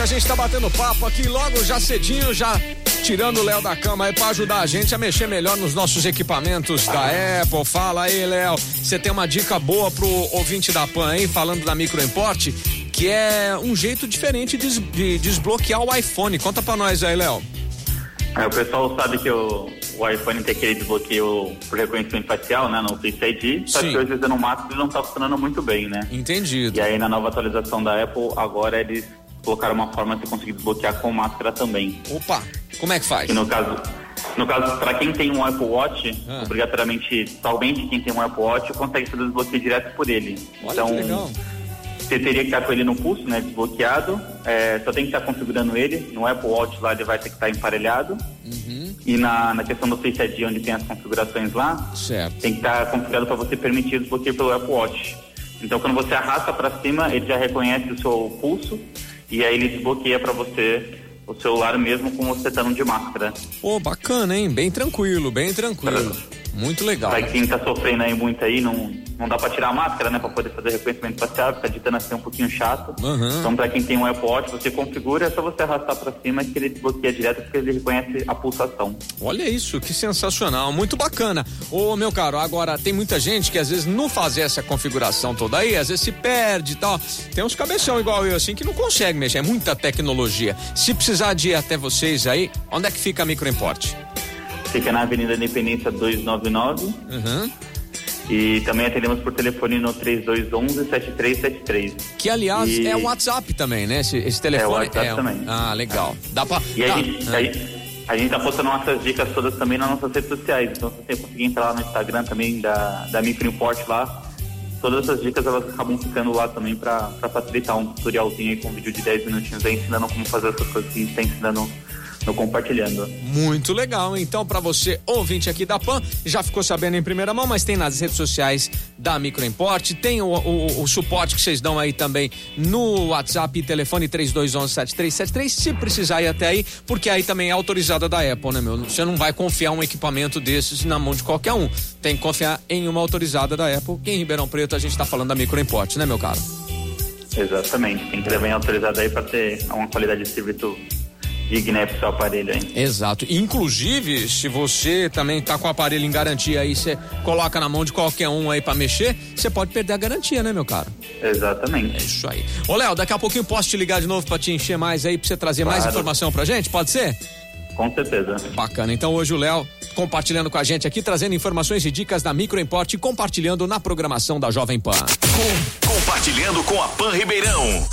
a gente tá batendo papo aqui logo já cedinho, já tirando o Léo da cama aí pra ajudar a gente a mexer melhor nos nossos equipamentos da Apple. Fala aí, Léo. Você tem uma dica boa pro ouvinte da PAN falando da Microimport, que é um jeito diferente de, de desbloquear o iPhone. Conta pra nós aí, Léo. É, o pessoal sabe que o, o iPhone tem aquele desbloqueio por reconhecimento facial, né? No Face ID, só Sim. que hoje no máximo ele não tá funcionando muito bem, né? Entendido. E aí na nova atualização da Apple, agora eles colocaram uma forma de você conseguir desbloquear com máscara também. Opa, como é que faz? Que no caso, no caso, para quem tem um Apple Watch, Ah. obrigatoriamente, somente quem tem um Apple Watch consegue fazer o desbloqueio direto por ele. Olha então, que legal. você teria que estar com ele no pulso, né, desbloqueado. É, só tem que estar configurando ele. No Apple Watch lá ele vai ter que estar emparelhado. Uhum. E na, na questão do Face ID, onde tem as configurações lá, Certo. tem que estar configurado para você permitir o desbloqueio pelo Apple Watch. Então, quando você arrasta para cima, ele já reconhece o seu pulso e aí ele desbloqueia para você o celular mesmo com você estando de máscara. Pô, bacana, hein? Bem tranquilo, bem tranquilo. Muito legal. Para quem tá sofrendo aí muito aí, não, não dá para tirar a máscara, né? Para poder fazer reconhecimento facial, fica ditando assim um pouquinho chato. Uhum. Então, para quem tem um Watch, você configura, é só você arrastar para cima que ele desbloqueia direto porque ele reconhece a pulsação. Olha isso, que sensacional, muito bacana. Ô, meu caro, agora tem muita gente que às vezes não fazer essa configuração toda aí, às vezes se perde e tal. Tem uns cabeção igual eu assim que não consegue mexer, é muita tecnologia. Se precisar de ir até vocês aí, onde é que fica a Microimport? Fica na Avenida Independência 299 Uhum. E também atendemos por telefone no 3211-7373. Que aliás E- é o WhatsApp também, né? Esse, esse telefone É o WhatsApp também. Ah, legal. Dá pra. E dá- a gente, Ah. aí- a gente tá postando nossas dicas todas também nas nossas redes sociais. Então, se você conseguir entrar lá no Instagram também da, da Micro Import lá, todas essas dicas elas acabam ficando lá também para facilitar um tutorialzinho aí com um vídeo de 10 minutinhos aí ensinando como fazer essas coisas que a gente tá ensinando no compartilhando. Muito legal. Então, para você, ouvinte aqui da PAN, já ficou sabendo em primeira mão, mas tem nas redes sociais da Microimport, tem o, o- o suporte que vocês dão aí também no WhatsApp e telefone 3211-7373, se precisar ir até aí, porque aí também é autorizada da Apple, né, meu? Você não vai confiar um equipamento desses na mão de qualquer um. Tem que confiar em uma autorizada da Apple, que em Ribeirão Preto a gente tá falando da Microimport, né, meu caro? Exatamente. Tem que ter bem autorizado aí para ter uma qualidade de serviço digna aí pro seu aparelho aí. Exato. Inclusive, se você também tá com o aparelho em garantia aí, você coloca na mão de qualquer um aí pra mexer, você pode perder a garantia, né, meu cara? É Exatamente. isso aí. Ô, Léo, daqui a pouquinho posso te ligar de novo pra te encher mais aí, pra você trazer mais Claro. informação pra gente? Pode ser? Com certeza. Bacana. Então hoje o Léo compartilhando com a gente aqui, trazendo informações e dicas da Microimport e compartilhando na programação da Jovem Pan. Com- compartilhando com a Pan Ribeirão.